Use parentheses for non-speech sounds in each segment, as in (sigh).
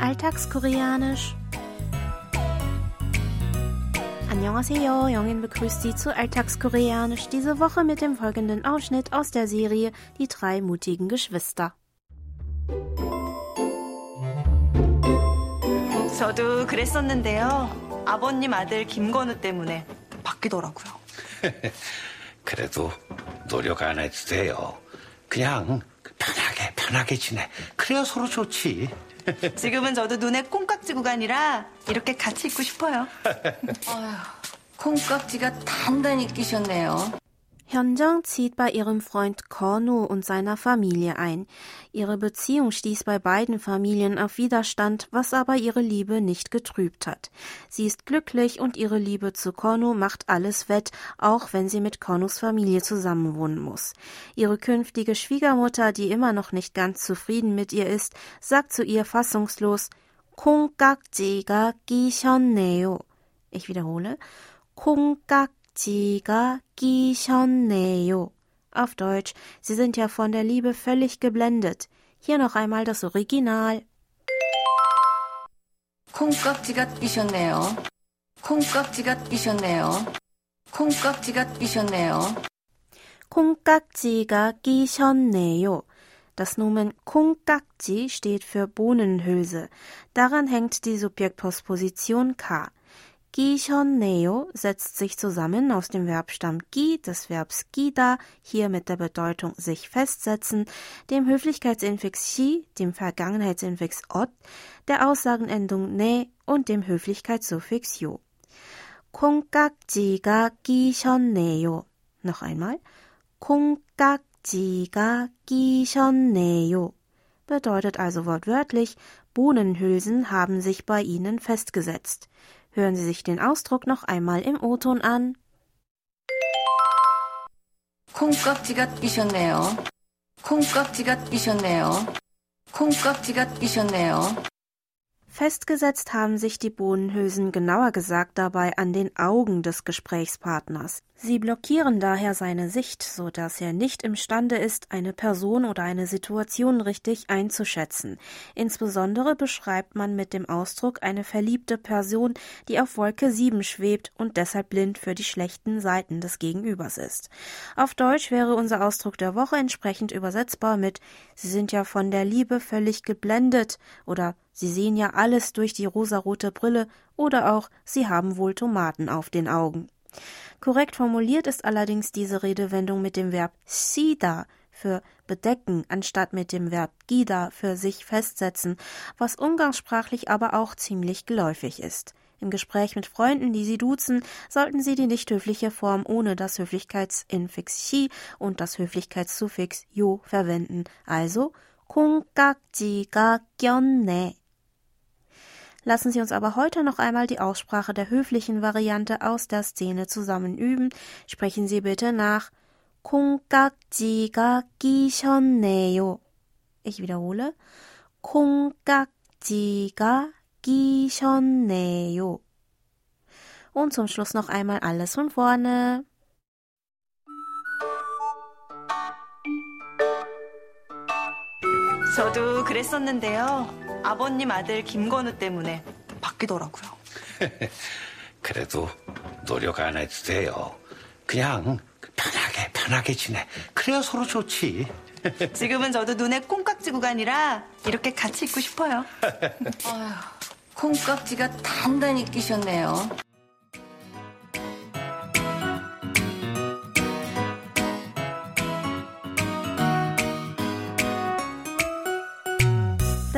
Alltagskoreanisch. Annyeonghaseyo, Jongin begrüßt Sie zu Alltagskoreanisch diese Woche mit dem folgenden Ausschnitt aus der Serie Die drei mutigen Geschwister. 저도 그랬었는데요. 아버님 아들 김건우 때문에 바뀌더라고요. (laughs) 그래도 노력 안 해도 돼요. 그냥 편하게 지내. 그래야 서로 좋지. (laughs) 지금은 저도 눈에 콩깍지 구간이라 이렇게 같이 있고 싶어요. (laughs) 콩깍지가 단단히 끼셨네요. Hyunjung zieht bei ihrem Freund Korno und seiner Familie ein. Ihre Beziehung stieß bei beiden Familien auf Widerstand, was aber ihre Liebe nicht getrübt hat. Sie ist glücklich und ihre Liebe zu Korno macht alles wett, auch wenn sie mit Kornos Familie zusammenwohnen muss. Ihre künftige Schwiegermutter, die immer noch nicht ganz zufrieden mit ihr ist, sagt zu ihr fassungslos 콩깍지가 끼셨네요. Ich wiederhole. 콩깍 지가 끼셨네요. Auf Deutsch, Sie sind ja von der Liebe völlig geblendet. Hier noch einmal das Original. 콩깍지가 끼셨네요. 콩깍지가 끼셨네요. 콩깍지가 끼셨네요. 콩깍지가 끼셨네요. Das Nomen 콩깍지 steht für Bohnenhülse. Daran hängt die Subjektpostposition K. 끼셨네요 setzt sich zusammen aus dem Verbstamm gi, des Verbs gida, hier mit der Bedeutung sich festsetzen, dem Höflichkeitsinfix chi, dem Vergangenheitsinfix ot, der Aussagenendung ne und dem Höflichkeitssuffix jo. 콩깍지가 끼셨네요. Noch einmal. 콩깍지가 끼셨네요. Bedeutet also wortwörtlich, Bohnenhülsen haben sich bei ihnen festgesetzt. Hören Sie sich den Ausdruck noch einmal im O-Ton an. 콩깍지가 끼셨네요. 콩깍지가 끼셨네요. 콩깍지가 끼셨네요. Festgesetzt haben sich die Bohnenhülsen genauer gesagt dabei an den Augen des Gesprächspartners. Sie blockieren daher seine Sicht, so dass er nicht imstande ist, eine Person oder eine Situation richtig einzuschätzen. Insbesondere beschreibt man mit dem Ausdruck eine verliebte Person, die auf Wolke 7 schwebt und deshalb blind für die schlechten Seiten des Gegenübers ist. Auf Deutsch wäre unser Ausdruck der Woche entsprechend übersetzbar mit Sie sind ja von der Liebe völlig geblendet oder Sie sehen ja alles durch die rosarote Brille oder auch Sie haben wohl Tomaten auf den Augen. Korrekt formuliert ist allerdings diese Redewendung mit dem Verb sida für bedecken anstatt mit dem Verb gida für sich festsetzen, was umgangssprachlich aber auch ziemlich geläufig ist. Im Gespräch mit Freunden, die sie duzen, sollten sie die nicht höfliche Form ohne das Höflichkeitsinfix chi und das Höflichkeitssuffix yo verwenden, also kung gak ji ga gyonne. Lassen Sie uns aber heute noch einmal die Aussprache der höflichen Variante aus der Szene zusammen üben. Sprechen Sie bitte nach 콩깍지가 끼셨네요. Ich wiederhole. 콩깍지가 끼셨네요. Und zum Schluss noch einmal alles von vorne. 저도 그랬었는데요. 아버님 아들 김건우 때문에 바뀌더라고요. (laughs) 그래도 노력 안 해도 돼요. 그냥 편하게 편하게 지내. 그래야 서로 좋지. (laughs) 지금은 저도 눈에 콩깍지 구간이라 이렇게 같이 있고 싶어요. (laughs) 콩깍지가 단단히 끼셨네요.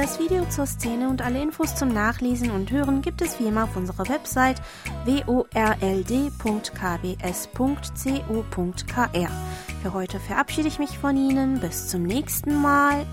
Das Video zur Szene und alle Infos zum Nachlesen und Hören gibt es wie immer auf unserer Website world.kbs.co.kr. Für heute verabschiede ich mich von Ihnen. Bis zum nächsten Mal.